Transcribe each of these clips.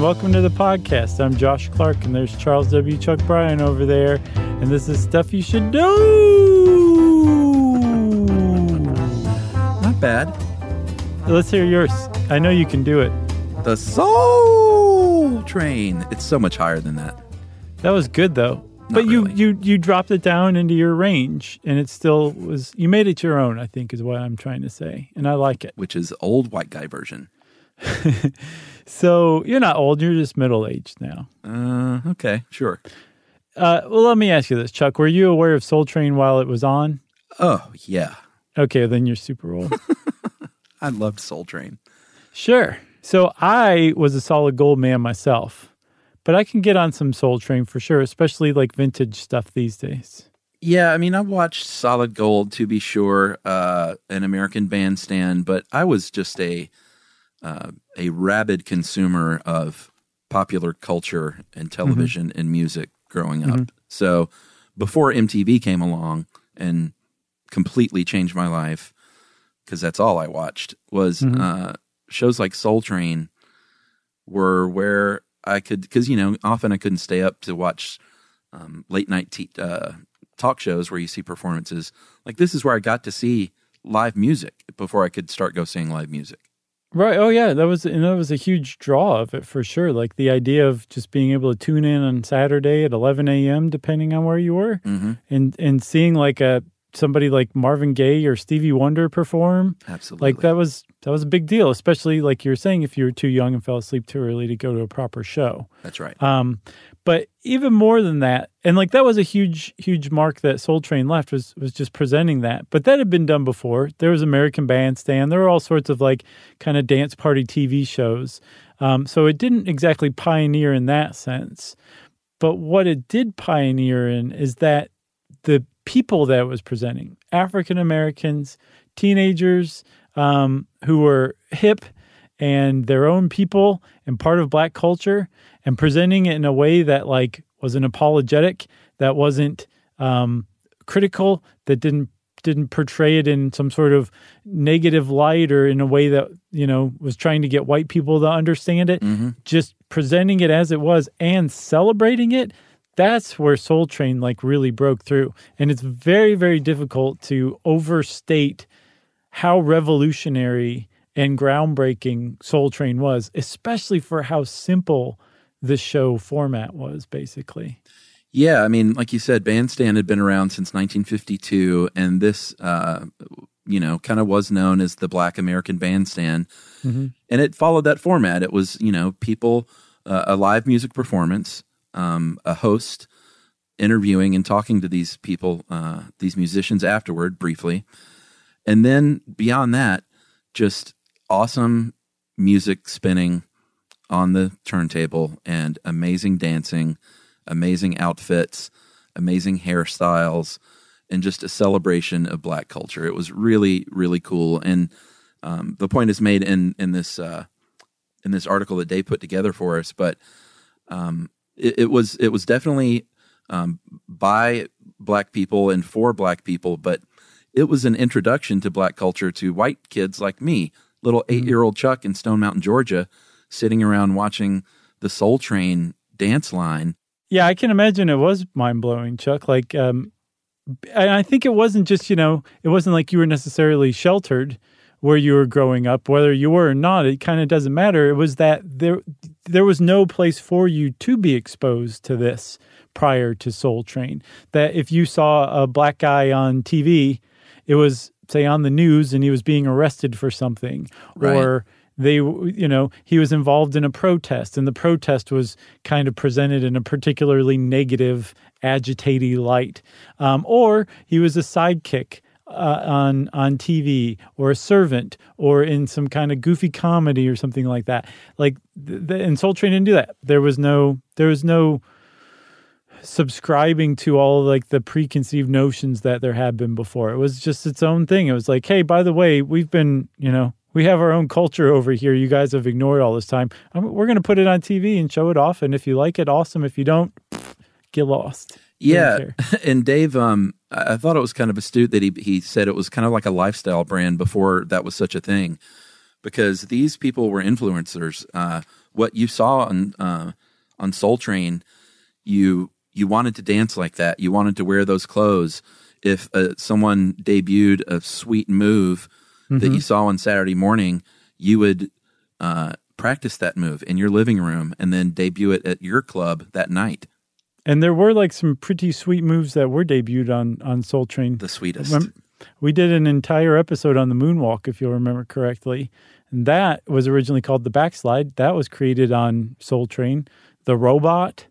And welcome to the podcast. I'm Josh Clark, and there's Charles W. Chuck Bryan over there, and this is Stuff You Should Know. Not bad. Let's hear yours. I know you can do it. The Soul Train. It's so much higher than that. That was good though. Not but you, really. you you dropped it down into your range, and it still was. You made it your own. I think is what I'm trying to say, and I like it. Which is old white guy version. So you're not old. You're just middle aged now. Uh, okay, sure. Uh, well, let me ask you this, Chuck. Were you aware of Soul Train while it was on? Oh yeah, Okay, then you're super old. I loved Soul Train. Sure. So I was a solid gold man myself, but I can get on some Soul Train for sure, especially like vintage stuff these days. Yeah, I mean, I watched Solid Gold to be sure, uh, an American Bandstand, but I was just a uh, a rabid consumer of popular culture and television and music growing up. So before MTV came along and completely changed my life, because that's all I watched was uh, shows like Soul Train were where I could, because you know, often I couldn't stay up to watch um, late night t- uh, talk shows where you see performances. Like this is where I got to see live music before I could start go seeing live music. Right. Oh, yeah. That was and that was a huge draw of it for sure. Like the idea of just being able to tune in on Saturday at 11 a.m. depending on where you were, Mm-hmm. and and seeing like a somebody like Marvin Gaye or Stevie Wonder perform. Absolutely. Like that was that was a big deal, especially like you were saying if you were too young and fell asleep too early to go to a proper show. That's right. Um, but even more than that, and like that was a huge, huge mark that Soul Train left was was just presenting that. But that had been done before. There was American Bandstand. There were all sorts of like kind of dance party TV shows. Um, so it didn't exactly pioneer in that sense. But what it did pioneer in is that the people that it was presenting, African Americans, teenagers um, who were hip and their own people and part of black culture and presenting it in a way that like wasn't apologetic that wasn't um, critical that didn't didn't portray it in some sort of negative light or in a way that you know was trying to get white people to understand it. Just presenting it as it was and celebrating it that's where soul train like really broke through and it's very very difficult to overstate how revolutionary and groundbreaking Soul Train was, especially for how simple the show format was, basically. Yeah, I mean, like you said, Bandstand had been around since 1952, and this, uh, you know, kind of was known as the Black American Bandstand, and it followed that format. It was, you know, people, uh, a live music performance, um, a host interviewing and talking to these people, uh, these musicians afterward, briefly, and then beyond that, just awesome music spinning on the turntable and amazing dancing, amazing outfits, amazing hairstyles, and just a celebration of black culture. It was really, really cool. And um, the point is made in in this uh, in this article that Dave put together for us, but um, it, it was it was definitely um, by black people and for black people, but it was an introduction to black culture to white kids like me, little eight year old Chuck in Stone Mountain, Georgia, sitting around watching the Soul Train dance line. Yeah, I can imagine it was mind blowing, Chuck. Like, um, and I think it wasn't just, you know, it wasn't like you were necessarily sheltered where you were growing up, whether you were or not, it kind of doesn't matter. It was that there there was no place for you to be exposed to this prior to Soul Train. That if you saw a black guy on TV, it was say on the news and he was being arrested for something Right. or they you know he was involved in a protest and the protest was kind of presented in a particularly negative agitaty light um, or he was a sidekick uh, on on TV or a servant or in some kind of goofy comedy or something like that like th- and Soul Train didn't do that there was no there was no subscribing to all like the preconceived notions that there had been before. It was just its own thing. It was like, hey, by the way, we've been, you know, we have our own culture over here. You guys have ignored all this time. Um, we're going to put it on TV and show it off. And if you like it, awesome. If you don't, get lost. Yeah, and Dave, um, I thought it was kind of astute that he he said it was kind of like a lifestyle brand before that was such a thing, because these people were influencers. Uh, what you saw on uh, on Soul Train, you you wanted to dance like that. You wanted to wear those clothes. If uh, someone debuted a sweet move that you saw on Saturday morning, you would uh, practice that move in your living room and then debut it at your club that night. And there were like some pretty sweet moves that were debuted on on Soul Train. The sweetest. We did an entire episode on the moonwalk, if you'll remember correctly. And that was originally called the backslide. That was created on Soul Train. The robot,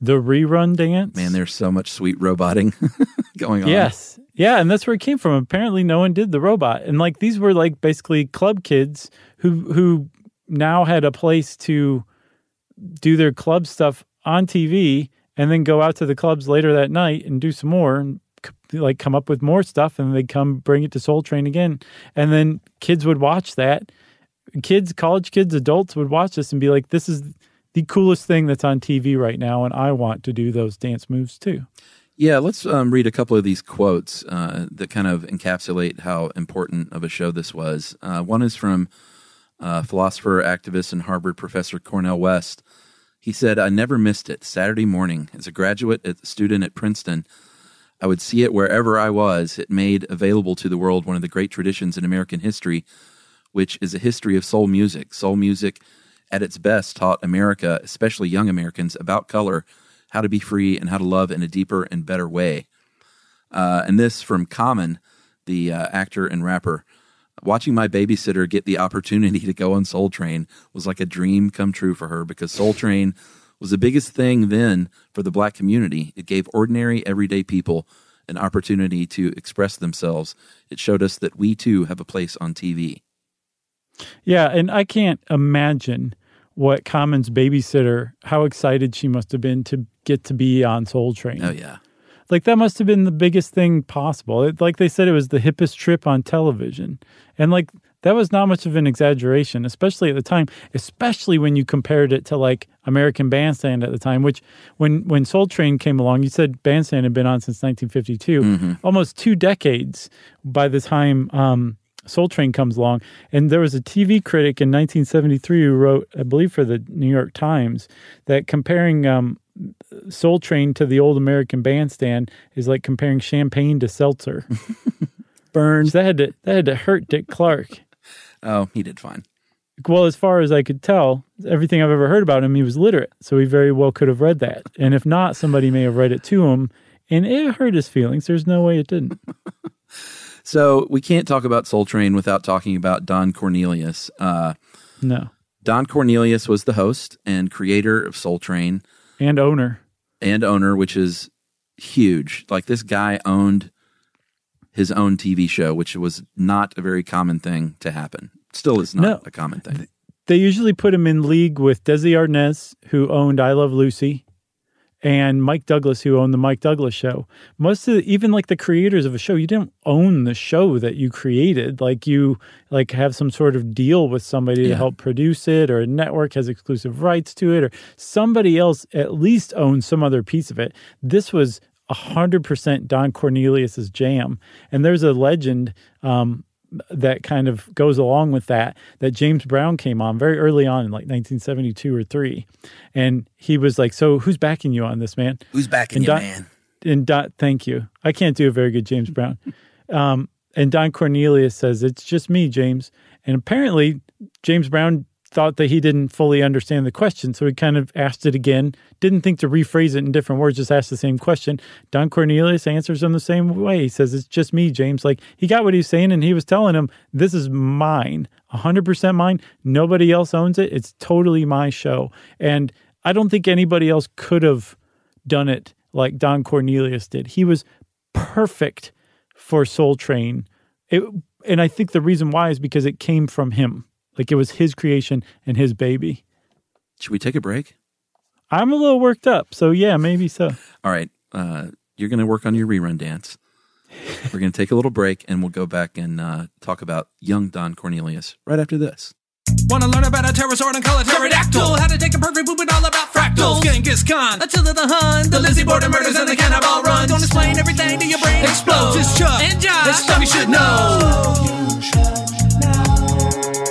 the rerun dance. Man, there's so much sweet roboting going on. Yes. Yeah, and that's where it came from. Apparently no one did the robot. And like these were like basically club kids who who now had a place to do their club stuff on TV and then go out to the clubs later that night and do some more and like come up with more stuff and they'd come bring it to Soul Train again. And then kids would watch that. Kids, college kids, adults would watch this and be like, this is the coolest thing that's on TV right now. And I want to do those dance moves too. Yeah, let's um, read a couple of these quotes uh, that kind of encapsulate how important of a show this was. Uh, one is from uh, philosopher, activist, and Harvard professor Cornel West. He said, I never missed it. Saturday morning, as a graduate student at Princeton, I would see it wherever I was. It made available to the world one of the great traditions in American history, which is a history of soul music. Soul music, at its best, taught America, especially young Americans, about color, how to be free, and how to love in a deeper and better way. Uh, and this from Common, the uh, actor and rapper. Watching my babysitter get the opportunity to go on Soul Train was like a dream come true for her because Soul Train was the biggest thing then for the black community. It gave ordinary, everyday people an opportunity to express themselves. It showed us that we too have a place on TV. Yeah, and I can't imagine what Common's babysitter, how excited she must have been to get to be on Soul Train. Oh, yeah. Like that must have been the biggest thing possible. It, like they said, it was the hippest trip on television, and like that was not much of an exaggeration, especially at the time. Especially when you compared it to like American Bandstand at the time, which when when Soul Train came along, you said Bandstand had been on since 1952, almost two decades by the time. Um, Soul Train comes along, and there was a TV critic in 1973 who wrote, I believe, for the New York Times, that comparing um, Soul Train to the old American Bandstand is like comparing champagne to seltzer. Burn. that had to that had to hurt Dick Clark. Oh, he did fine. Well, as far as I could tell, everything I've ever heard about him, he was literate, so he very well could have read that. And if not, somebody may have read it to him, and it hurt his feelings. There's no way it didn't. So we can't talk about Soul Train without talking about Don Cornelius. Uh, No, Don Cornelius was the host and creator of Soul Train and owner. and owner, which is huge. Like this guy owned his own TV show, which was not a very common thing to happen. Still is not No. a common thing. They usually put him in league with Desi Arnaz, who owned I Love Lucy, and Mike Douglas, who owned the Mike Douglas show. Most of the, even like the creators of a show, you didn't own the show that you created. Like you like have some sort of deal with somebody Yeah. to help produce it, or a network has exclusive rights to it, or somebody else at least owns some other piece of it. This was hundred percent Don Cornelius's jam, and there's a legend. Um, that kind of goes along with that that James Brown came on very early on in like 1972 or 3 and he was like so who's backing you on this man? Who's backing And you, Don- man? and Don, thank you. I can't do a very good James Brown. Um, and Don Cornelius says it's just me James. And apparently James Brown thought that he didn't fully understand the question so he kind of asked it again. Didn't think to rephrase it in different words just asked the same question. Don Cornelius answers him the same way. He says it's just me James. Like he got what he was saying and he was telling him this is mine. 100% mine. Nobody else owns it. It's totally my show. And I don't think anybody else could have done it like Don Cornelius did. He was perfect for Soul Train. It, and I think the reason why is because it came from him. Like it was his creation and his baby. Should we take a break? I'm a little worked up. So yeah, maybe so. All right. Uh, you're going to work on your rerun dance. We're going to take a little break and we'll go back and uh, talk about young Don Cornelius right after this. Wanna learn about a pterosaur and call it pterodactyl? How to take a perfect poop and all about fractals. Genghis Khan, Attila the Hun, the Lizzie Borden murders and the cannibal runs. Gonna explain everything to your brain explodes. It's Chuck and Josh. It's stuff you should know.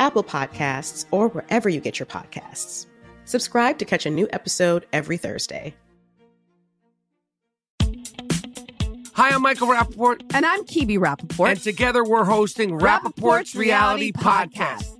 Apple Podcasts, or wherever you get your podcasts. Subscribe to catch a new episode every Thursday. Hi, I'm Michael Rappaport, And I'm Kibi Rappaport. and together we're hosting Rappaport's Reality Podcast.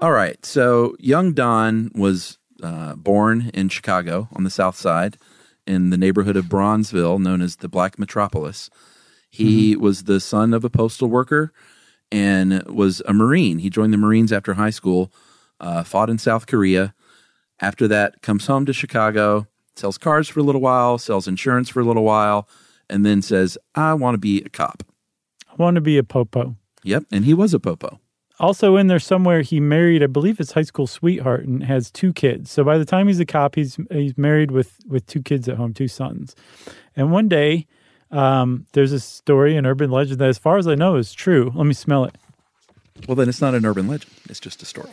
All right. So young Don was uh, born in Chicago on the south side in the neighborhood of Bronzeville, known as the Black Metropolis. He was the son of a postal worker and was a Marine. He joined the Marines after high school, uh, fought in South Korea. After that, comes home to Chicago, sells cars for a little while, sells insurance for a little while, and then says, I want to be a cop. I want to be a popo. Yep. And he was a popo. Also, in there somewhere, he married, I believe, his high school sweetheart, and has two kids. So by the time he's a cop, he's he's married with with two kids at home, two sons. And one day, um, there's a story, an urban legend that, as far as I know, is true. Let me smell it. Well, then it's not an urban legend. It's just a story.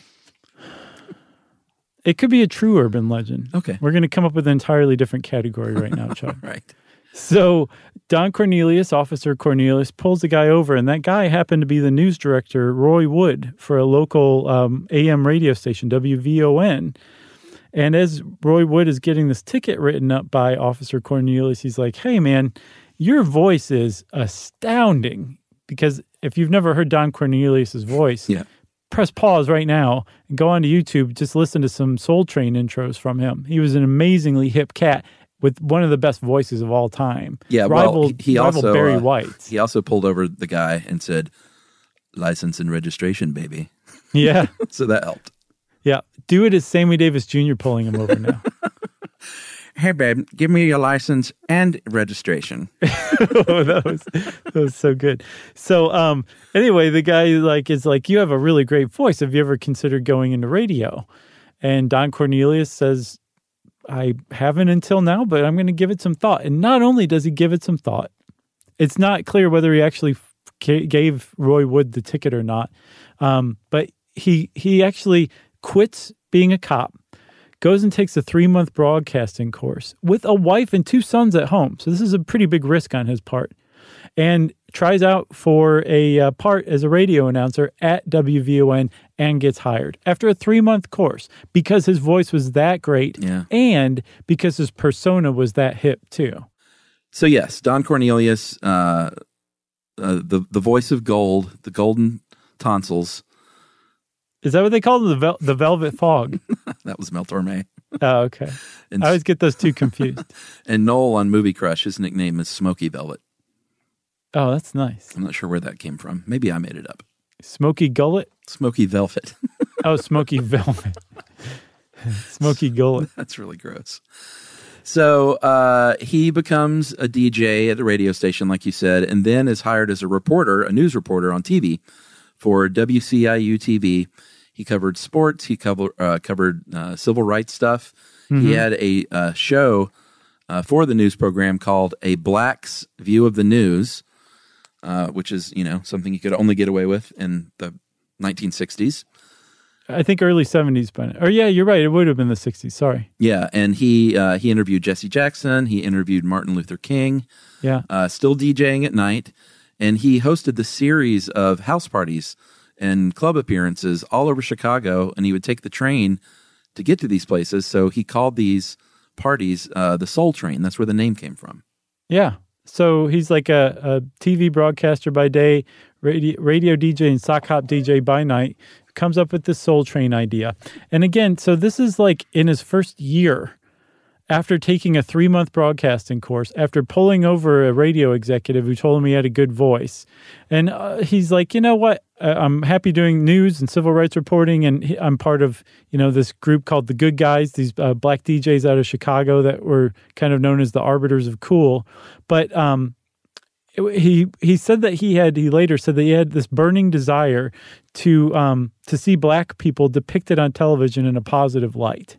It could be a true urban legend. Okay. We're going to come up with an entirely different category right now, Chuck. Right. So Don Cornelius, Officer Cornelius, pulls the guy over, and that guy happened to be the news director, Roy Wood, for a local um, AM radio station, WVON. And as Roy Wood is getting this ticket written up by Officer Cornelius, he's like, "Hey, man, your voice is astounding." Because if you've never heard Don Cornelius's voice, Yeah. Press pause right now and go onto YouTube. Just listen to some Soul Train intros from him. He was an amazingly hip cat with one of the best voices of all time. Yeah, rival, well, he, he rival also Barry uh, White. He also pulled over the guy and said, "License and registration, baby." Yeah, So that helped. yeah. Do it as Sammy Davis Jr. pulling him over now. Hey, babe, give me your license and registration. oh, that was that was so good. So, um, anyway, the guy like is like, you have a really great voice. Have you ever considered going into radio? And Don Cornelius says, I haven't until now, but I'm going to give it some thought. And not only does he give it some thought, it's not clear whether he actually gave Roy Wood the ticket or not. Um, but he he actually quits being a cop goes and takes a three month broadcasting course with a wife and two sons at home. So this is a pretty big risk on his part. And tries out for a uh, part as a radio announcer at WVON and gets hired after a three month course because his voice was that great Yeah. and because his persona was that hip too. So yes, Don Cornelius, uh, uh, the the voice of gold, the golden tonsils. Is that what they call it? The, vel- the velvet fog? That was Mel Torme. oh, okay. And, I always get those two confused. and Noel on Movie Crush, his nickname is Smoky Velvet. Oh, that's nice. I'm not sure where that came from. Maybe I made it up. Smoky gullet? Smoky Velvet. Oh, smoky velvet. smoky gullet. That's really gross. So uh, he becomes a DJ at the radio station, like you said, and then is hired as a reporter, a news reporter on TV for WCIU TV. He covered sports. He covered uh, covered uh, civil rights stuff. He had a uh, show uh, for the news program called "A Black's View of the News," uh, which is you know something you could only get away with in the 1960s. I think early 70s by now. Or yeah, you're right. It would have been the 60s. Sorry. Yeah, and he uh, he interviewed Jesse Jackson. He interviewed Martin Luther King. Yeah. Uh, still DJing at night, and he hosted the series of house parties and club appearances all over Chicago. And he would take the train to get to these places. So he called these parties uh, the Soul Train. That's where the name came from. Yeah. So he's like a, a TV broadcaster by day, radio, radio DJ and sock hop DJ by night. Comes up with this Soul Train idea. And again, so this is like in his first year after taking a three month broadcasting course, after pulling over a radio executive who told him he had a good voice. And uh, he's like, you know what? Uh, I'm happy doing news and civil rights reporting. And I'm part of, you know, this group called the Good Guys, these uh, black DJs out of Chicago that were kind of known as the arbiters of cool. But, um, he he said that he had he later said that he had this burning desire to um to see black people depicted on television in a positive light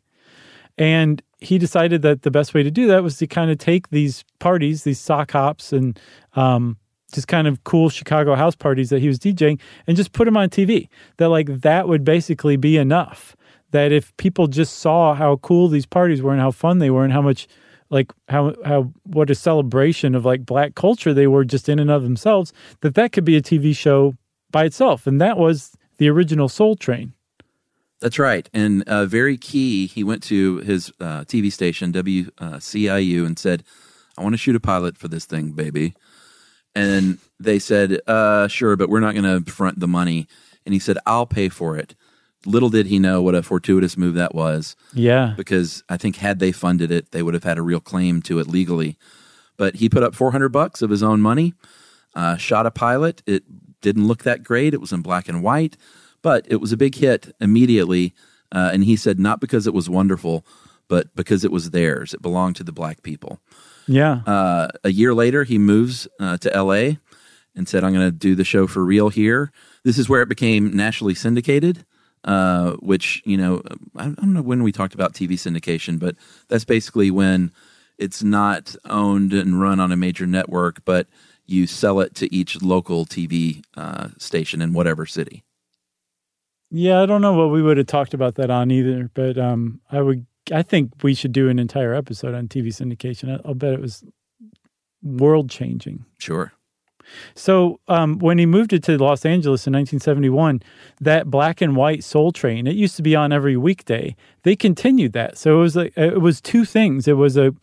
and he decided that the best way to do that was to kind of take these parties these sock hops and um just kind of cool chicago house parties that he was djing and just put them on tv that like that would basically be enough. That if people just saw how cool these parties were and how fun they were and how much like how how what a celebration of like black culture they were just in and of themselves that that could be a TV show by itself. And that was the original Soul Train. That's right. And uh, very key, he went to his uh, TV station, WCIU, and said, I want to shoot a pilot for this thing, baby. And they said, uh, sure, but we're not going to front the money. And he said, I'll pay for it. Little did he know what a fortuitous move that was Yeah. because I think had they funded it, they would have had a real claim to it legally. But he put up 400 bucks of his own money, uh, shot a pilot. It didn't look that great. It was in black and white, but it was a big hit immediately. Uh, and he said, not because it was wonderful, but because it was theirs. It belonged to the black people. Yeah. Uh, a year later, he moves uh, to LA and said, I'm going to do the show for real here. This is where it became nationally syndicated, uh, which, you know, I I don't know when we talked about TV syndication, but that's basically when it's not owned and run on a major network, but you sell it to each local TV uh, station in whatever city. Yeah, I don't know what we would have talked about that on either, but um I would I think we should do an entire episode on TV syndication. I, I'll bet it was world changing. Sure. So um, when he moved it to Los Angeles in 1971, that black and white Soul Train, it used to be on every weekday. They continued that. So it was like, it was two things. It was a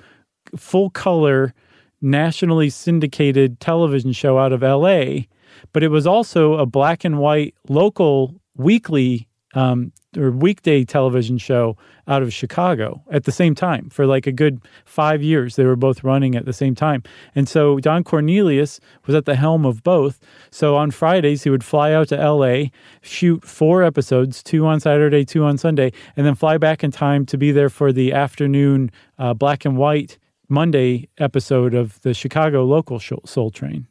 full color, nationally syndicated television show out of LA, but it was also a black and white local weekly um, or weekday television show out of Chicago at the same time for like a good five years. They were both running at the same time. And so Don Cornelius was at the helm of both. So on Fridays, he would fly out to LA, shoot four episodes, two on Saturday, two on Sunday, and then fly back in time to be there for the afternoon uh, black and white Monday episode of the Chicago local Soul Train.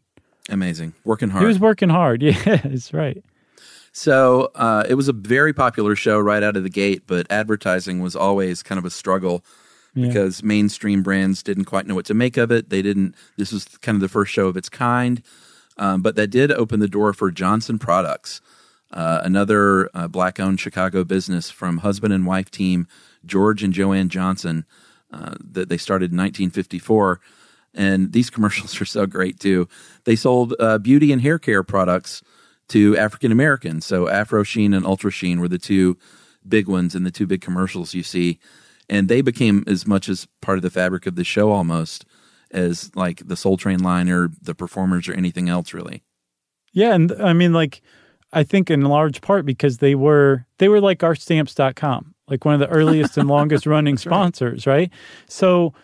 Amazing. Working hard. He was working hard. Yeah, that's right. So uh, it was a very popular show right out of the gate, but advertising was always kind of a struggle yeah. because mainstream brands didn't quite know what to make of it. They didn't. This was kind of the first show of its kind, um, but that did open the door for Johnson Products, uh, another uh, black-owned Chicago business from husband and wife team George and Joanne Johnson uh, that they started in 1954. And these commercials are so great too. They sold uh, beauty and hair care products to African Americans. So Afro Sheen and Ultra Sheen were the two big ones and the two big commercials you see. And they became as much as part of the fabric of the show almost as like the Soul Train line or the performers or anything else really. Yeah, and I mean like I think in large part because they were they were like our stamps.com, like one of the earliest and longest running sponsors, right? So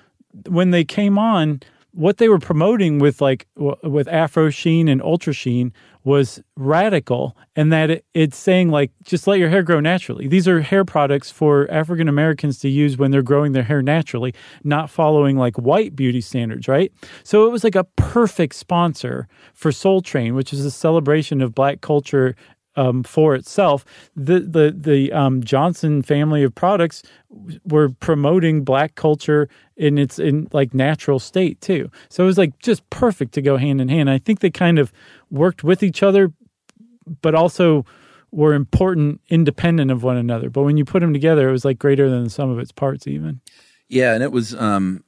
when they came on, what they were promoting with like with Afro Sheen and Ultra Sheen was radical and that it, it's saying like just let your hair grow naturally. These are hair products for african americans to use when they're growing their hair naturally not following like white beauty standards right? So it was like a perfect sponsor for soul train which is a celebration of black culture um, for itself. The the the um, Johnson family of products were promoting black culture in its in like natural state too. So it was like just perfect to go hand in hand. I think they kind of worked with each other, but also were important independent of one another. But when you put them together, it was like greater than the sum of its parts, even. Yeah, and it was um,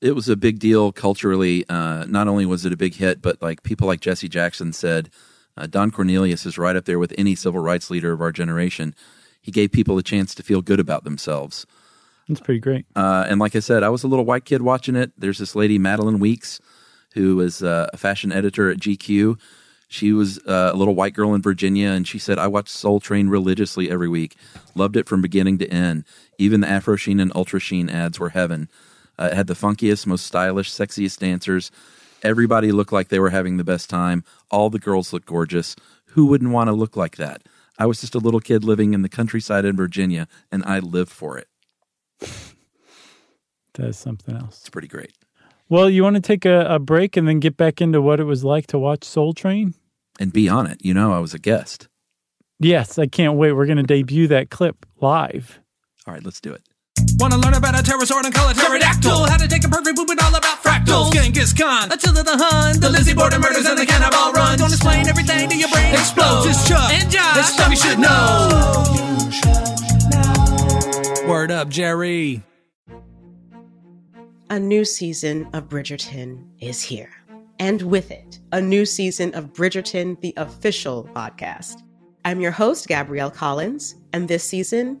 it was a big deal culturally. Uh, not only was it a big hit, but like people like Jesse Jackson said uh, Don Cornelius is right up there with any civil rights leader of our generation. He gave people a chance to feel good about themselves. That's pretty great. Uh, and like I said, I was a little white kid watching it. There's this lady, Madeline Weeks, who was uh, a fashion editor at GQ. She was uh, a little white girl in Virginia, and she said, I watched Soul Train religiously every week. Loved it from beginning to end. Even the Afro Sheen and Ultra Sheen ads were heaven. Uh, it had the funkiest, most stylish, sexiest dancers. Everybody looked like they were having the best time. All the girls looked gorgeous. Who wouldn't want to look like that? I was just a little kid living in the countryside in Virginia, and I lived for it. That's something else. It's pretty great. Well, you want to take a, a break and then get back into what it was like to watch Soul Train? And be on it. You know, I was a guest. Yes, I can't wait. We're going to debut that clip live. All right, let's do it. Wanna learn about a pterosaur and color pterodactyl? How to take a perfect poop and all about fractals. Genghis Khan, Attila the Hun, the Lizzie Borden murders and the cannibal run. Don't explain everything to your brain explodes. It's Chuck and Josh. This stuff you should know. Word up, Jerry. A new season of Bridgerton is here. And with it, a new season of Bridgerton, the official podcast. I'm your host, Gabrielle Collins, and this season,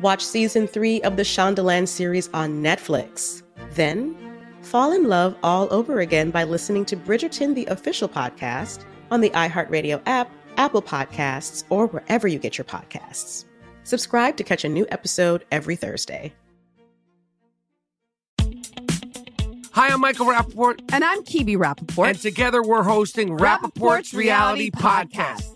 Watch season three of the Shondaland series on Netflix. Then, fall in love all over again by listening to Bridgerton, the official podcast, on the iHeartRadio app, Apple Podcasts, or wherever you get your podcasts. Subscribe to catch a new episode every Thursday. Hi, I'm Michael Rappaport. And I'm Kibi Rappaport. And together we're hosting Rappaport's, Rappaport's Reality, Reality Podcast. Podcast.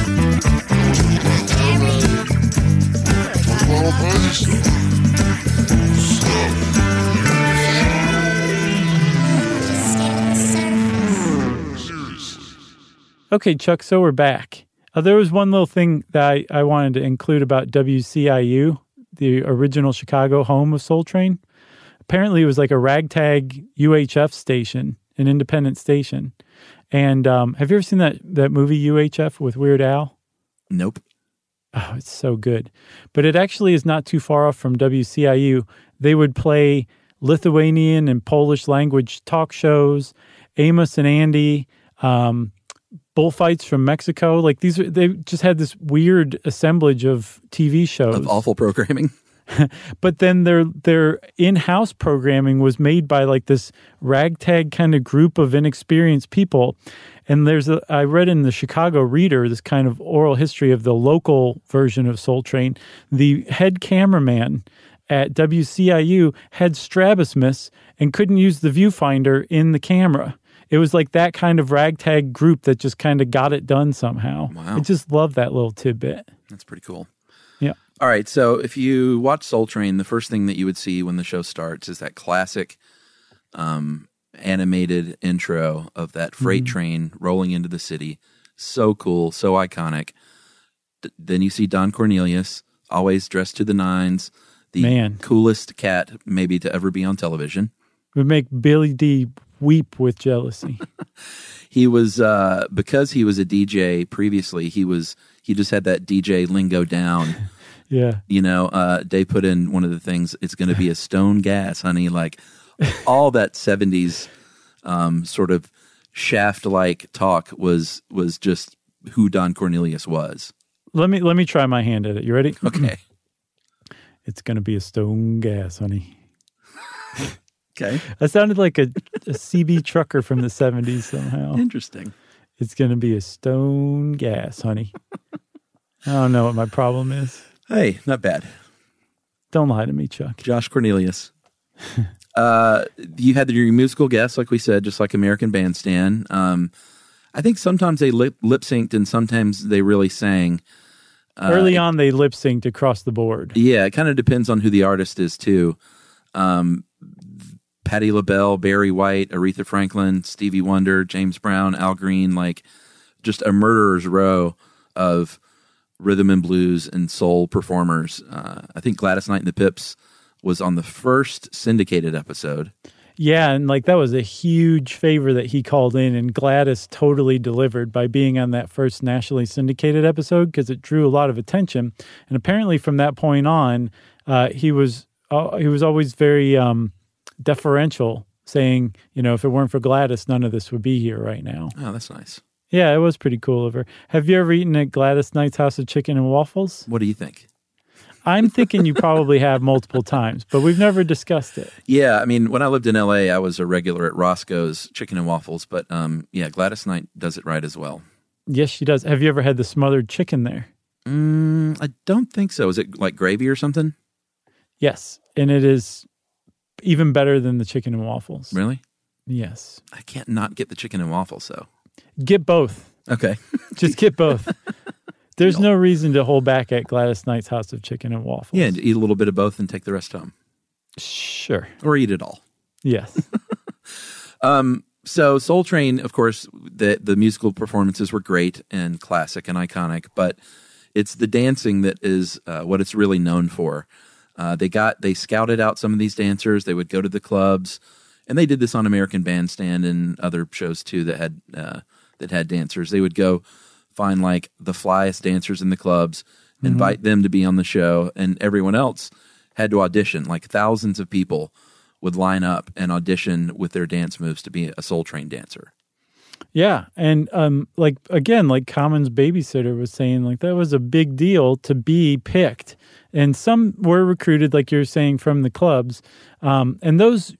Okay, Chuck, so we're back. Uh, there was one little thing that I, I wanted to include about WCIU, the original Chicago home of Soul Train. Apparently, it was like a ragtag UHF station, an independent station. And um, have you ever seen that, that movie UHF with Weird Al? Nope. Oh, it's so good. But it actually is not too far off from WCIU. They would play Lithuanian and Polish language talk shows, Amos and Andy, um, bullfights from Mexico. Like these, are, they just had this weird assemblage of TV shows. Of awful programming. but then their their in-house programming was made by like this ragtag kind of group of inexperienced people and there's a i read in the chicago reader this kind of oral history of the local version of soul train. The head cameraman at wciu had strabismus and couldn't use the viewfinder in the camera. It was like that kind of ragtag group that just kind of got it done somehow. Wow. i just love that little tidbit. That's pretty cool. yeah. All right, so if you watch Soul Train, the first thing that you would see when the show starts is that classic um, animated intro of that freight Mm-hmm. train rolling into the city. So cool, so iconic. D- then you see Don Cornelius, always dressed to the nines, the Man. coolest cat maybe to ever be on television. would make billy dee weep with jealousy He was uh, because he was a DJ previously. He was he just had that DJ lingo down. yeah you know, uh, they put in one of the things. It's going to be a stone gas, honey. Like all that '70s um, sort of shaft-like talk was was just who Don Cornelius was. Let me let me try my hand at it. You ready? Okay, It's gonna be a stone gas, honey. okay, That sounded like a, a CB trucker from the seventies somehow. interesting. It's gonna be a stone gas, honey. I don't know what my problem is. Hey, not bad, Don't lie to me, Chuck. Josh Cornelius. uh, you had your musical guests, like we said, just like American Bandstand. Um, I think sometimes they lip lip synced and sometimes they really sang. Early on, they lip synced across the board. Yeah, it kind of depends on who the artist is too. Um, Patti LaBelle, Barry White, Aretha Franklin, Stevie Wonder, James Brown, Al Green, like just a murderer's row of rhythm and blues and soul performers. Uh, I think Gladys Knight and the Pips was on the first syndicated episode. Yeah, and like that was a huge favor that he called in, and Gladys totally delivered by being on that first nationally syndicated episode because it drew a lot of attention. And apparently, from that point on, uh, he was uh, he was always very um, deferential, saying, you know, if it weren't for Gladys, none of this would be here right now. Oh, that's nice. Yeah, it was pretty cool of her. Have you ever eaten at Gladys Knight's House of Chicken and Waffles? What do you think? I'm thinking you probably have multiple times, but we've never discussed it. Yeah, I mean, when I lived in LA, I was a regular at Roscoe's Chicken and Waffles, but um, yeah, Gladys Knight does it right as well. Yes, she does. Have you ever had the smothered chicken there? Mm, I don't think so. Is it like gravy or something? Yes, and it is even better than the chicken and waffles. Really? Yes. I can't not get the chicken and waffles, though. Get both. Okay. Just get both. There's no reason to hold back at Gladys Knight's House of Chicken and Waffles. yeah, and eat a little bit of both and take the rest home, Sure. or eat it all. Yes. Um, so Soul Train, of course, the the musical performances were great and classic and iconic, but it's the dancing that is uh, what it's really known for. Uh, they got they scouted out some of these dancers. They would go to the clubs, and they did this on American Bandstand and other shows too that had uh, that had dancers. They would go find like the flyest dancers in the clubs, invite them to be on the show, and everyone else had to audition. Like thousands of people would line up and audition with their dance moves to be a Soul Train dancer. Yeah, and um, like again, like Common's babysitter was saying, like that was a big deal to be picked, and some were recruited, like you're saying, from the clubs, um, and those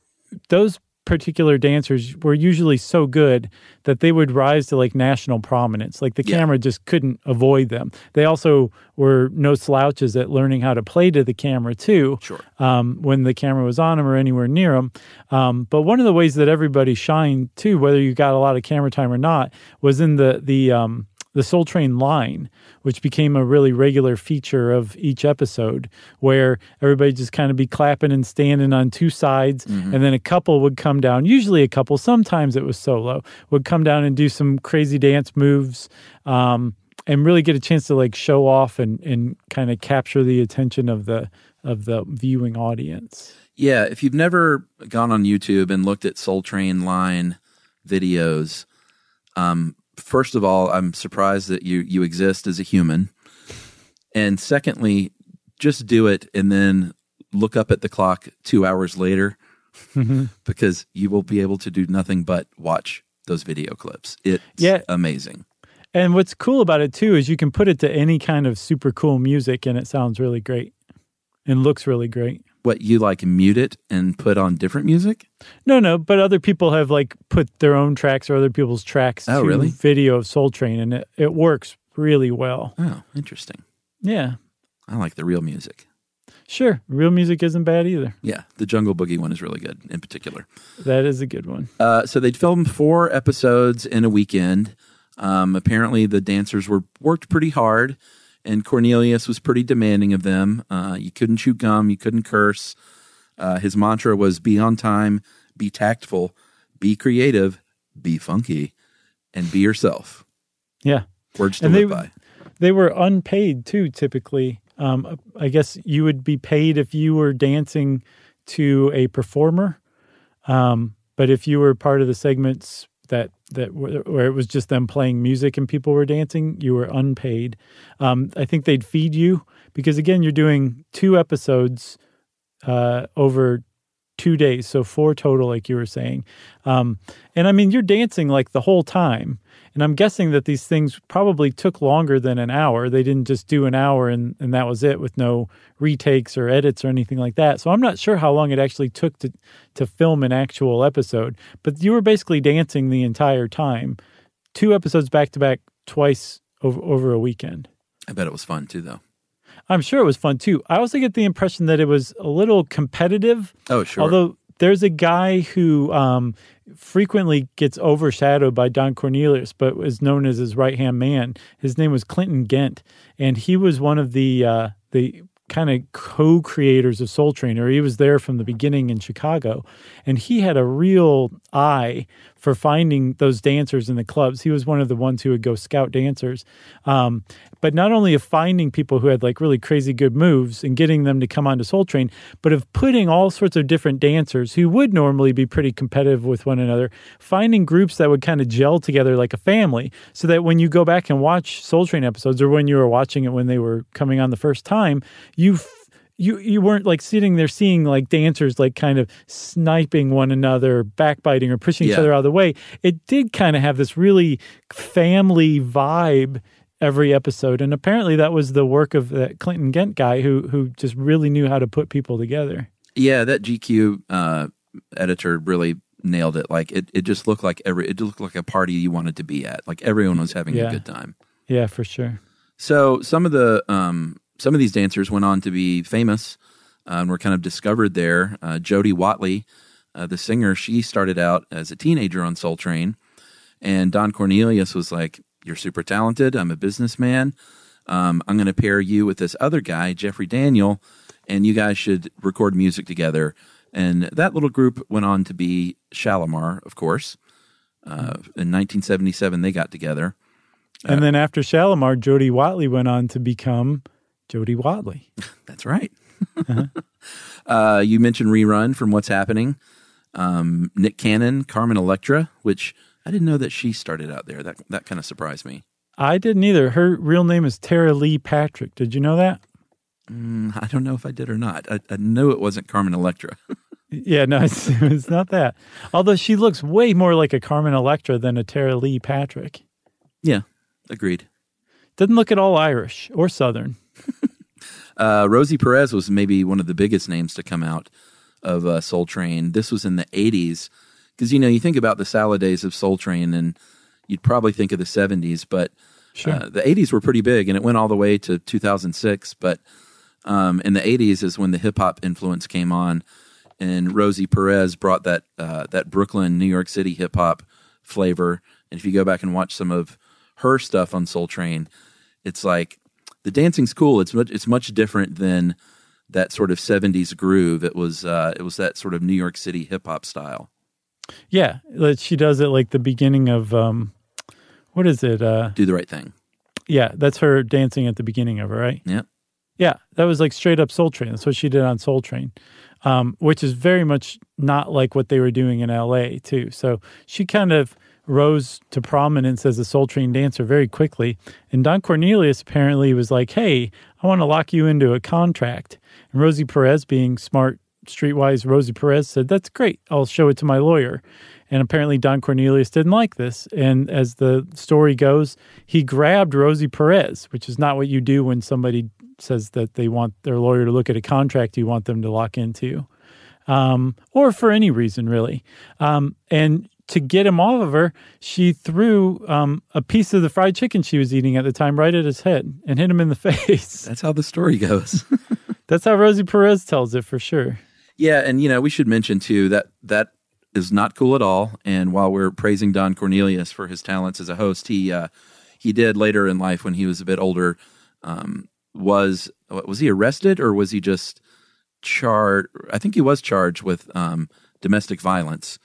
those particular dancers were usually so good that they would rise to like national prominence. Like the Yeah. camera just couldn't avoid them. They also were no slouches at learning how to play to the camera too. Sure. Um, when the camera was on them or anywhere near them. Um, but one of the ways that everybody shined too, whether you got a lot of camera time or not, was in the the um, the Soul Train line, which became a really regular feature of each episode, where everybody just kind of be clapping and standing on two sides, and then a couple would come down. Usually, a couple. Sometimes it was solo. Would come down and do some crazy dance moves. Um, and really get a chance to like show off and, and kind of capture the attention of the of the viewing audience. Yeah, if you've never gone on YouTube and looked at Soul Train line videos, um, first of all, I'm surprised that you you exist as a human, and secondly, just do it and then look up at the clock two hours later because you will be able to do nothing but watch those video clips. It's Yeah. amazing. And what's cool about it too is you can put it to any kind of super cool music and it sounds really great and looks really great. What you like mute it and put on different music? No, no, but other people have like put their own tracks or other people's tracks Oh, to really? video of Soul Train and it, it works really well. Oh, interesting. Yeah. I like the real music. Sure. Real music isn't bad either. Yeah, the Jungle Boogie one is really good in particular. That is a good one. Uh, so they'd filmed four episodes in a weekend. Um, apparently, the dancers were worked pretty hard, and Cornelius was pretty demanding of them. Uh, you couldn't chew gum, you couldn't curse. Uh, his mantra was "Be on time, be tactful, be creative, be funky, and be yourself." Yeah. Words to And they- live by. They were unpaid too, typically. Um, I guess you would be paid if you were dancing to a performer. Um, but if you were part of the segments that that where it was just them playing music and people were dancing, you were unpaid. Um, I think they'd feed you because again, you're doing two episodes uh, over two days, so four total, like you were saying. Um, and I mean, you're dancing like the whole time. And I'm guessing that these things probably took longer than an hour. They didn't just do an hour and, and that was it with no retakes or edits or anything like that. So I'm not sure how long it actually took to, to film an actual episode. But you were basically dancing the entire time, two episodes back to back, twice over, over a weekend. I bet it was fun too, though. I'm sure it was fun too. I also get the impression that it was a little competitive. Oh, sure. Although there's a guy who um, frequently gets overshadowed by Don Cornelius, but is known as his right hand man. His name was Clinton Ghent, and he was one of the uh, the kind of co-creators of Soul Train, or he was there from the beginning in Chicago, and he had a real eye for finding those dancers in the clubs. He was one of the ones who would go scout dancers, um, but not only of finding people who had like really crazy good moves and getting them to come onto Soul Train, but of putting all sorts of different dancers who would normally be pretty competitive with one another, finding groups that would kind of gel together like a family, so that when you go back and watch Soul Train episodes, or when you were watching it when they were coming on the first time, you. You you weren't like sitting there seeing like dancers like kind of sniping one another, backbiting or pushing each other out of the way. It did kind of have this really family vibe every episode, and apparently that was the work of that Clinton Ghent guy who who just really knew how to put people together. Yeah, that GQ uh, editor really nailed it. Like it, it just looked like every it looked like a party you wanted to be at. Like everyone was having Yeah. a good time. Yeah, for sure. So some of the um, some of these dancers went on to be famous uh, and were kind of discovered there. Uh, Jody Watley, uh, the singer, she started out as a teenager on Soul Train, and Don Cornelius was like, "You're super talented. I'm a businessman. Um, I'm going to pair you with this other guy, Jeffrey Daniel, and you guys should record music together." And that little group went on to be Shalamar, of course. Uh, in 1977, they got together. And then after Shalamar, Jody Watley went on to become Jody Watley. That's right. uh, you mentioned rerun from What's Happening. Um, Nick Cannon, Carmen Electra, which I didn't know that she started out there. That that kind of surprised me. I didn't either. Her real name is Tara Leigh Patrick. Did you know that? Mm, I don't know if I did or not. I, I knew it wasn't Carmen Electra. Yeah, no, it's, it's not that. Although she looks way more like a Carmen Electra than a Tara Leigh Patrick. yeah, agreed. Doesn't look at all Irish or Southern. Uh, Rosie Perez was maybe one of the biggest names to come out of uh, Soul Train. This was in the 80s. Because, you know, you think about the salad days of Soul Train and you'd probably think of the 70s, but Sure. uh, the 80s were pretty big and it went all the way to 2006. But um, in the 80s is when the hip hop influence came on. And Rosie Perez brought that, uh, that Brooklyn, New York City hip hop flavor. And if you go back and watch some of her stuff on Soul Train, it's like the dancing's cool. It's much, it's much different than that sort of 70s groove. It was uh, it was that sort of New York City hip hop style. Yeah, she does it like the beginning of um, what is it? Uh, Do the right thing. yeah, that's her dancing at the beginning of it, right? Yeah. Yeah, that was like straight up Soul Train. That's what she did on Soul Train, um, which is very much not like what they were doing in L.A. too. So she kind of rose to prominence as a Soul Train dancer very quickly. And Don Cornelius apparently was like, "Hey, I want to lock you into a contract." And Rosie Perez, being smart, streetwise, Rosie Perez said, "That's great. I'll show it to my lawyer." And apparently, Don Cornelius didn't like this. And as the story goes, he grabbed Rosie Perez, which is not what you do when somebody says that they want their lawyer to look at a contract you want them to lock into, um, or for any reason, really. Um, and to get him off of her, she threw um, a piece of the fried chicken she was eating at the time right at his head and hit him in the face. That's how the story goes. That's how Rosie Perez tells it for sure. yeah, and you know we should mention too that that is not cool at all. And while we're praising Don Cornelius for his talents as a host, he uh, he did later in life when he was a bit older. Um, was was he arrested or was he just charged? I think he was charged with um, domestic violence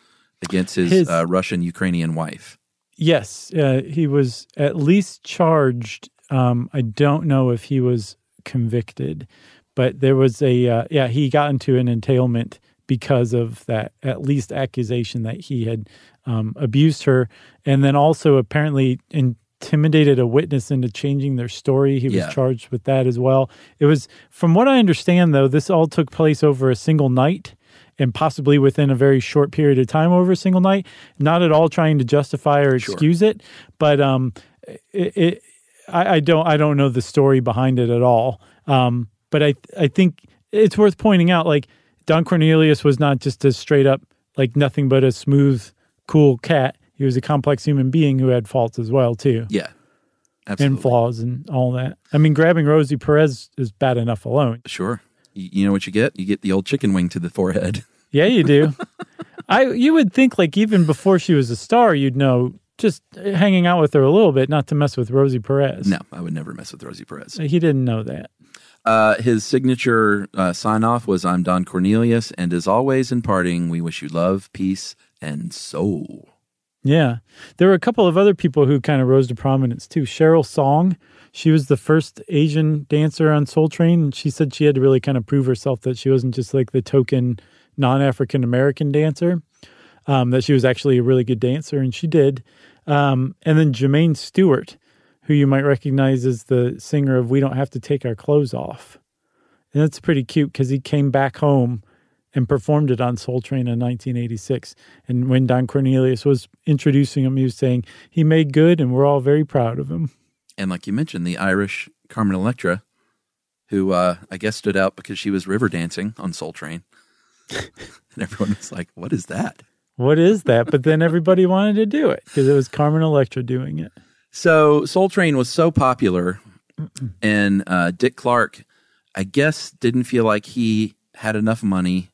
against his, His- uh, Russian Ukrainian wife. Yes, uh, he was at least charged. Um, I don't know if he was convicted, but there was a uh, yeah. He got into an entailment because of that at least accusation that he had um, abused her, and then also apparently intimidated a witness into changing their story. He was Yeah. charged with that as well. It was, from what I understand, though, this all took place over a single night and possibly within a very short period of time over a single night. Not at all trying to justify or Sure. excuse it, but um, it, it I, I don't I don't know the story behind it at all. Um, but I I think it's worth pointing out like Don Cornelius was not just a straight up like nothing but a smooth, cool cat. He was a complex human being who had faults as well too, Yeah, absolutely. and flaws and all that. I mean, grabbing Rosie Perez is bad enough alone. Sure. You, know what you get? You get the old chicken wing to the forehead. Yeah, you do. I you would think like even before she was a star, you'd know just hanging out with her a little bit, not to mess with Rosie Perez. No, I would never mess with Rosie Perez. he didn't know that. Uh, his signature uh, sign off was I'm Don Cornelius, and as always in parting, we wish you love, peace, and soul. Yeah. There were a couple of other people who kind of rose to prominence too. Cheryl Song, she was the first Asian dancer on Soul Train. And she said she had to really kind of prove herself that she wasn't just like the token non African American dancer, um, that she was actually a really good dancer. And she did. Um, and then Jermaine Stewart, who you might recognize as the singer of We Don't Have to Take Our Clothes Off. And that's pretty cute because he came back home and performed it on Soul Train in 1986. And when Don Cornelius was introducing him, he was saying he made good, and we're all very proud of him. And like you mentioned, the Irish Carmen Electra, who uh, I guess stood out because she was river dancing on Soul Train. and everyone was like, what is that? What is that? But then everybody wanted to do it because it was Carmen Electra doing it. So Soul Train was so popular, and uh, Dick Clark, I guess, didn't feel like he had enough money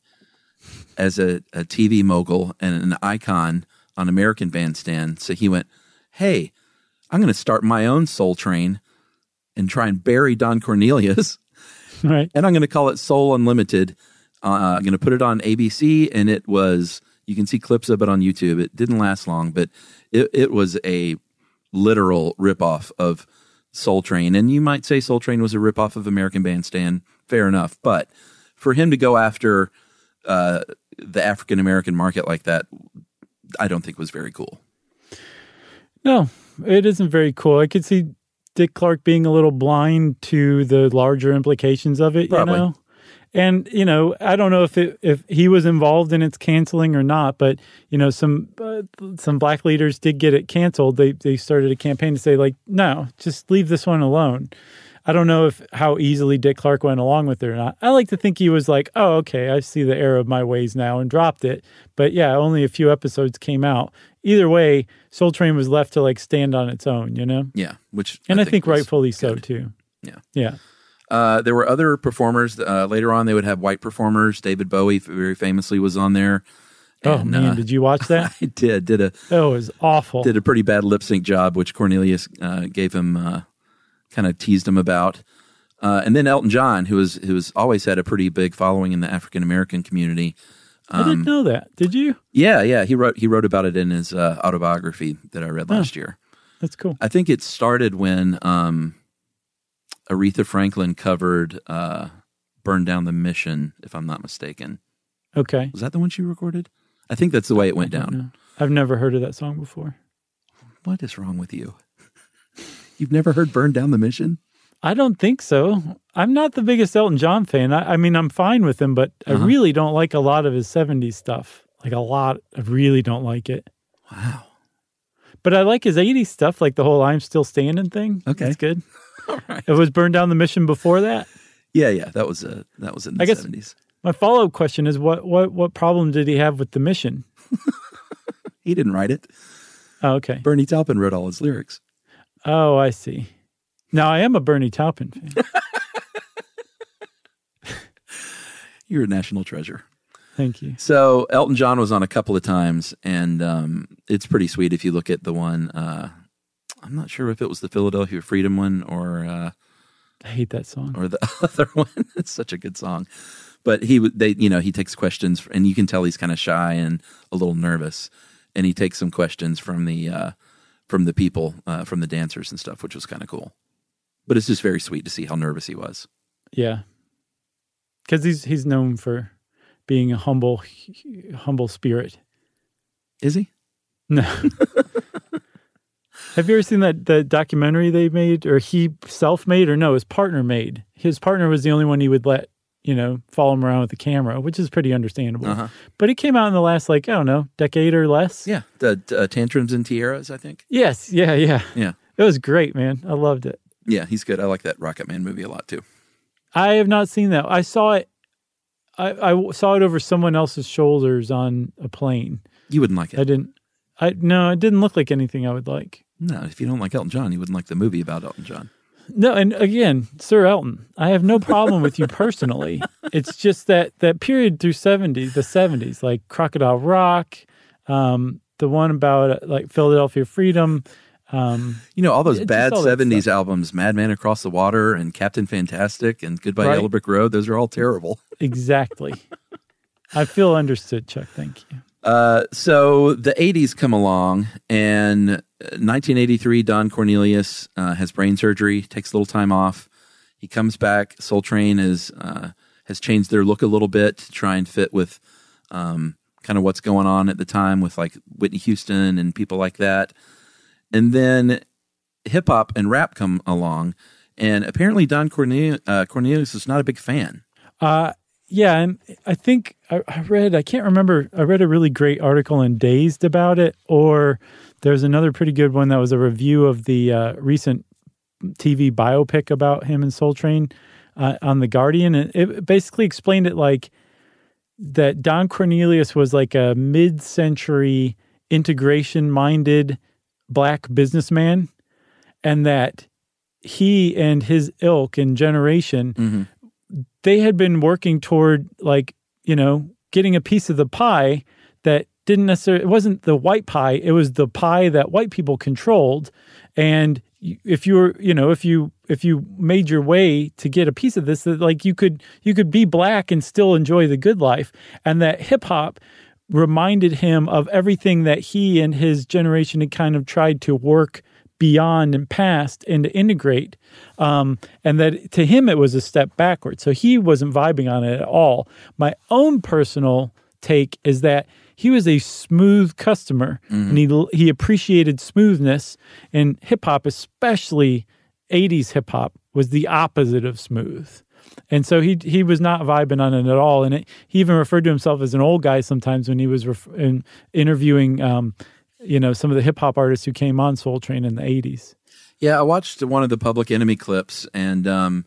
as a, a TV mogul and an icon on American Bandstand. So he went, "Hey, I'm going to start my own Soul Train and try and bury Don Cornelius, Right. and I'm going to call it Soul Unlimited. Uh, I'm going to put it on ABC, and it was." You can see clips of it on YouTube. It didn't last long, but it, it was a literal ripoff of Soul Train. And you might say Soul Train was a ripoff of American Bandstand. Fair enough. But for him to go after uh, the African American market like that, I don't think was very cool. No, it isn't very cool. I could see Dick Clark being a little blind to the larger implications of it, Probably. you know. And you know, I don't know if it, if he was involved in its canceling or not, but you know, some uh, some black leaders did get it canceled. They they started a campaign to say like, no, just leave this one alone. I don't know if how easily Dick Clark went along with it or not. I like to think he was like, oh, okay, I see the error of my ways now and dropped it. But yeah, only a few episodes came out. Either way, Soul Train was left to like stand on its own, you know? Yeah, which And I, think, was rightfully so good. too. Yeah. Yeah. Uh, there were other performers. Uh, later on, they would have white performers. David Bowie very famously was on there. Oh man, uh, did you watch that? I did did a That was awful. did a pretty bad lip sync job, which Cornelius uh, gave him uh, kind of teased him about. Uh, and then Elton John, who was who has always had a pretty big following in the African American community. I um, didn't know that. Did you? Yeah, yeah, he wrote he wrote about it in his uh, autobiography that I read last year. That's cool. I think it started when um, Aretha Franklin covered uh, "Burn Down the Mission," if I'm not mistaken. Okay. Was that the one she recorded? I think that's the way it went down. No. I've never heard of that song before. What is wrong with you? You've never heard "Burn Down the Mission"? I don't think so. I'm not the biggest Elton John fan. I, I mean, I'm fine with him, but Uh-huh. I really don't like a lot of his 70s stuff. Like a lot. I really don't like it. Wow. But I like his 80s stuff, like the whole I'm Still Standing thing. Okay. That's good. All right. It was Burned Down the Mission before that. Yeah, yeah, that was uh, that was in the I guess- seventies. My follow up question is what, what, what problem did he have with the mission? He didn't write it. Oh, okay. Bernie Taupin wrote all his lyrics. Oh, I see. Now, I am a Bernie Taupin fan. You're a national treasure. Thank you. So Elton John was on a couple of times, and um, it's pretty sweet if you look at the one. Uh, I'm not sure if it was the Philadelphia Freedom one or uh, I hate that song. or the other one. it's such a good song, but he would they you know he takes questions, and you can tell he's kind of shy and a little nervous, and he takes some questions from the uh, from the people uh, from the dancers and stuff, which was kind of cool. But it's just very sweet to see how nervous he was. Yeah. Because he's, he's known for being a humble, humble spirit. Is he? No. Have you ever seen that the documentary they made, or he self made, or no, his partner made? His partner was the only one he would let, you know, follow him around with the camera, which is pretty understandable. Uh-huh. But it came out in the last, like, I don't know, decade or less. Yeah, the uh, tantrums and tiaras, I think. Yes. Yeah. Yeah. Yeah, It was great, man. I loved it. yeah, he's good. I like that Rocket Man movie a lot too. I have not seen that. I saw it. I, I saw it over someone else's shoulders on a plane. You wouldn't like it. I didn't. I no, it didn't look like anything I would like. No, if you don't like Elton John, you wouldn't like the movie about Elton John. No, and again, Sir Elton, I have no problem with you personally. It's just that that period through seventies, the seventies, like Crocodile Rock, um, the one about uh, like Philadelphia Freedom. Um, You know, all those bad all 70s albums, Madman Across the Water and Captain Fantastic and Goodbye Right. Yellow Brick Road, those are all terrible. exactly. I feel understood, Chuck. Thank you. Uh, so the 80s come along, and uh, 1983, Don Cornelius uh, has brain surgery, takes a little time off. He comes back. Soul Train is, uh, has changed their look a little bit to try and fit with um, kind of what's going on at the time with like Whitney Houston and people like that. And then hip hop and rap come along, and apparently Don Cornelius, uh, Cornelius is not a big fan. Uh, yeah, and I think I, I read, I can't remember, I read a really great article in Dazed about it, or there's another pretty good one that was a review of the uh, recent TV biopic about him and Soul Train uh, on The Guardian. And it basically explained it like that Don Cornelius was like a mid century integration minded black businessman, and that he and his ilk and generation they had been working toward like you know getting a piece of the pie that didn't necessarily it wasn't the white pie it was the pie that white people controlled. And if you were you know if you if you made your way to get a piece of this that like you could you could be black and still enjoy the good life. And that hip hop reminded him of everything that he and his generation had kind of tried to work beyond and past and to integrate. Um, and that to him, it was a step backward. So he wasn't vibing on it at all. My own personal take is that he was a smooth customer, and he he appreciated smoothness. And hip hop, especially '80s hip hop, was the opposite of smooth. And so he he was not vibing on it at all. And it, he even referred to himself as an old guy sometimes when he was ref- in, interviewing, um, you know, some of the hip hop artists who came on Soul Train in the '80s. Yeah, I watched one of the Public Enemy clips, and um,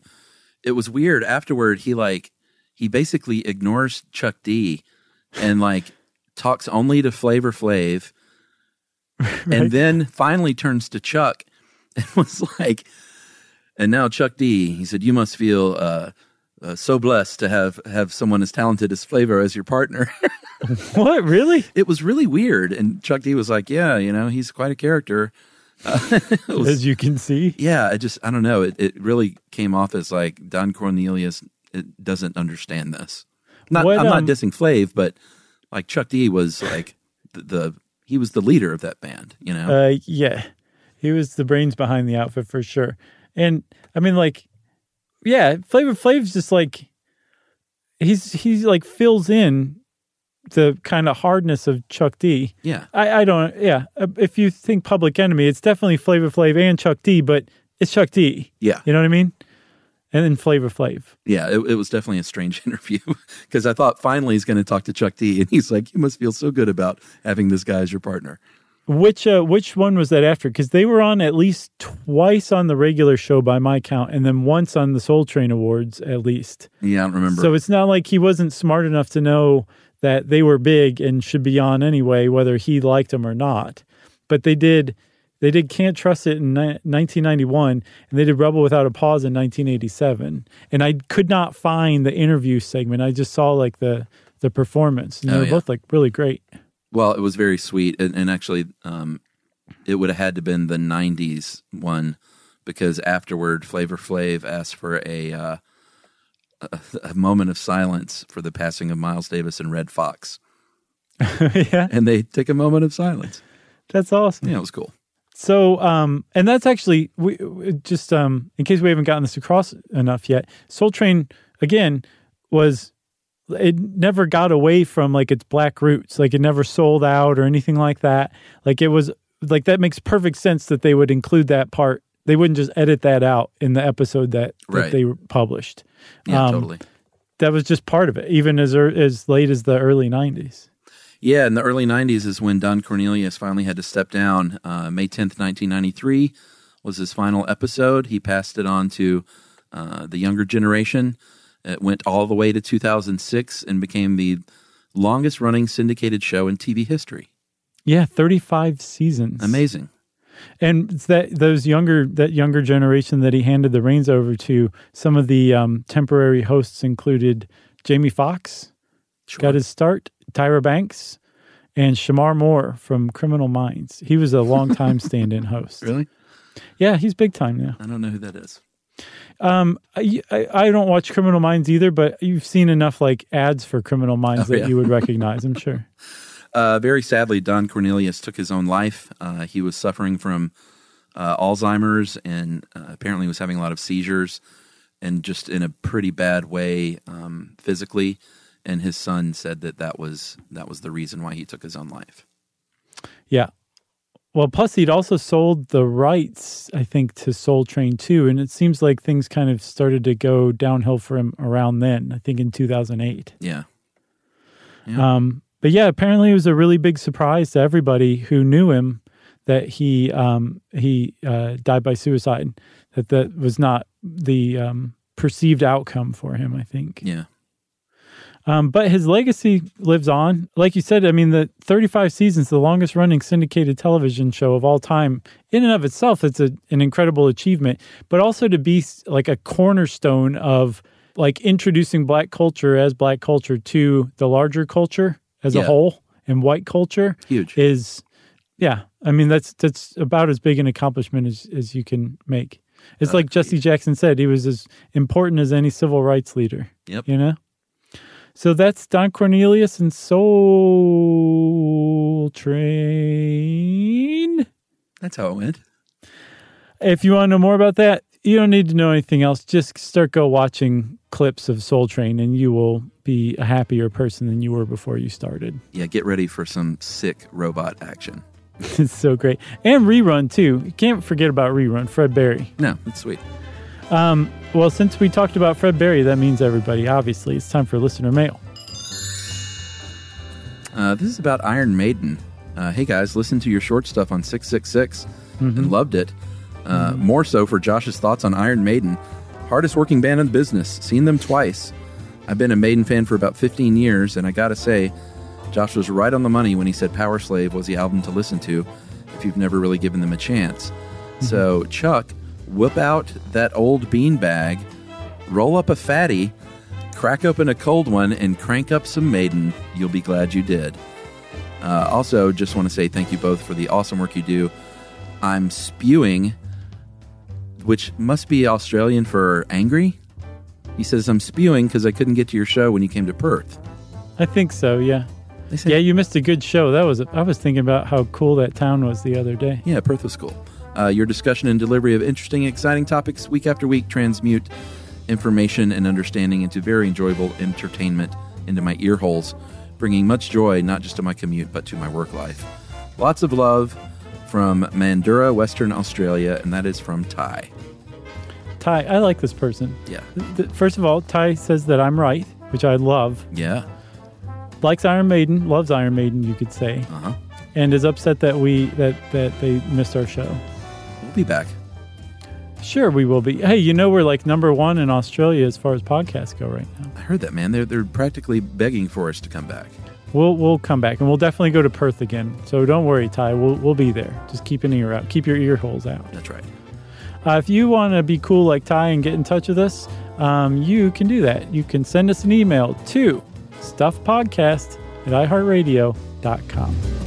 it was weird. Afterward, he like he basically ignores Chuck D and like talks only to Flavor Flav, and then finally turns to Chuck and was like, "And now Chuck D," he said, "You must feel uh, uh, so blessed to have have someone as talented as Flavor as your partner." What really? it was really weird, and Chuck D was like, "Yeah, you know, he's quite a character." Uh, was- As you can see, yeah, I just I don't know. It it really came off as like Don Cornelius it doesn't understand this. Not What, I'm um, not dissing Flav, but like Chuck D was like the, the he was the leader of that band. You know, Uh, yeah, he was the brains behind the outfit for sure. And I mean, like, yeah, Flavor Flav's just like he's he's like fills in the kind of hardness of Chuck D. yeah, I, I don't. Yeah, Uh, if you think Public Enemy, it's definitely Flavor Flav and Chuck D, but it's Chuck D. yeah, You know what I mean? And then Flavor Flav. yeah. It, it was definitely a strange interview because I thought finally he's going to talk to Chuck D, and he's like, "You must feel so good about having this guy as your partner." Which uh, which one was that after? Because they were on at least twice on the regular show by my count, and then once on the Soul Train Awards at least. Yeah, I don't remember. So it's not like he wasn't smart enough to know that they were big and should be on anyway, whether he liked them or not. But they did. They did "Can't Trust It" in ni- 1991, and they did "Rebel Without a Pause" in 1987. And I could not find the interview segment. I just saw like the the performance, and they Oh, were yeah. both like really great. Well, it was very sweet, and, and actually, um, it would have had to been the '90s one because afterward, Flavor Flav asked for a, uh, a a moment of silence for the passing of Miles Davis and Redd Foxx, yeah, and they took a moment of silence. that's awesome. Yeah, it was cool. So, um, and that's actually we just um, in case we haven't gotten this across enough yet. Soul Train again was it never got away from like its black roots. Like it never sold out or anything like that. Like it was like that makes perfect sense that they would include that part. They wouldn't just edit that out in the episode that, that Right. they published. Yeah, Um, totally. That was just part of it, even as ear- as late as the early '90s. Yeah, in the early '90s is when Don Cornelius finally had to step down. Uh, May 10th, 1993 was his final episode. He passed it on to uh, the younger generation. It went all the way to 2006 and became the longest running syndicated show in TV history. Yeah, 35 seasons. Amazing. and it's that those younger that younger generation that he handed the reins over to some of the um, temporary hosts included jamie Foxx, got his start tyra banks and shemar moore from criminal minds he was a long time stand-in host Really? yeah he's big time now I don't know who that is. Um, I, I don't watch criminal minds either but you've seen enough like ads for criminal minds Oh, that yeah. you would recognize i'm sure Uh, very sadly, Don Cornelius took his own life. Uh, he was suffering from uh, Alzheimer's and uh, apparently was having a lot of seizures and just in a pretty bad way um, physically. And his son said that that was that was the reason why he took his own life. Yeah. Well, plus he'd also sold the rights, I think, to Soul Train 2. And it seems like things kind of started to go downhill for him around then, I think in 2008. Yeah, Um, but yeah, apparently it was a really big surprise to everybody who knew him that he um, he uh, died by suicide. That that was not the um, perceived outcome for him. I think. yeah, Um, but his legacy lives on. Like you said, I mean, the 35 seasons, the longest running syndicated television show of all time, in and of itself, it's a, an incredible achievement. But also to be like a cornerstone of like introducing black culture as black culture to the larger culture as a whole and white culture huge. is, yeah. I mean, that's that's about as big an accomplishment as, as you can make. It's like Jesse Jackson said, he was as important as any civil rights leader. Yep. You know? So that's Don Cornelius and Soul Train. That's how it went. If you want to know more about that, you don't need to know anything else. Just start go watching clips of Soul Train, and you will be a happier person than you were before you started. Yeah, get ready for some sick robot action. it's so great, and rerun too. You can't forget about rerun. Fred Berry. No, it's sweet. Um, well, since we talked about Fred Berry, that means everybody. Obviously, it's time for listener mail. Uh, this is about Iron Maiden. Uh, hey guys, listen to your short stuff on 666 and loved it. Uh, More so for Josh's thoughts on Iron Maiden. Hardest working band in the business. Seen them twice. I've been a Maiden fan for about 15 years, and I gotta say, Josh was right on the money when he said Powerslave was the album to listen to if you've never really given them a chance. So, Chuck, whip out that old bean bag, roll up a fatty, crack open a cold one, and crank up some Maiden. You'll be glad you did. Uh, also, just want to say thank you both for the awesome work you do. I'm spewing, which must be Australian for angry. He says, I'm spewing because I couldn't get to your show when you came to Perth. I think so. Yeah. Said, Yeah, you missed a good show. That was. I was thinking about how cool that town was the other day. Yeah, Perth was cool. Uh, your discussion and delivery of interesting, exciting topics week after week transmute information and understanding into very enjoyable entertainment into my ear holes, bringing much joy not just to my commute but to my work life. Lots of love from Mandurah, Western Australia, and that is from Ty. Ty, I like this person. Yeah. First of all, Ty says that I'm right, which I love. Yeah. Likes Iron Maiden, loves Iron Maiden, you could say, Uh huh. and is upset that we that that they missed our show. Be back. Sure, we will be. Hey, you know we're like number one in Australia as far as podcasts go right now. I heard that, man. They're, they're practically begging for us to come back. We'll we'll come back and we'll definitely go to Perth again. So don't worry, Ty. We'll we'll be there. Just keep an ear out. Keep your ear holes out. That's right. Uh, if you want to be cool like Ty and get in touch with us, um, you can do that. You can send us an email to stuffpodcast at iheartradio.com.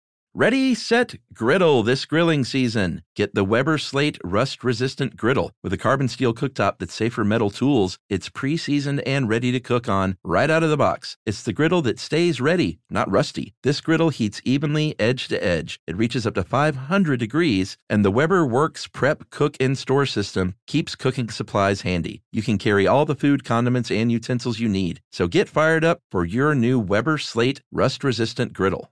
Ready, set, griddle this grilling season. Get the Weber Slate rust resistant griddle with a carbon steel cooktop that's safe for metal tools. It's pre seasoned and ready to cook on right out of the box. It's the griddle that stays ready, not rusty. This griddle heats evenly edge to edge. It reaches up to 500 degrees, and the Weber Works Prep Cook and Store system keeps cooking supplies handy. You can carry all the food, condiments, and utensils you need. So get fired up for your new Weber Slate rust resistant griddle.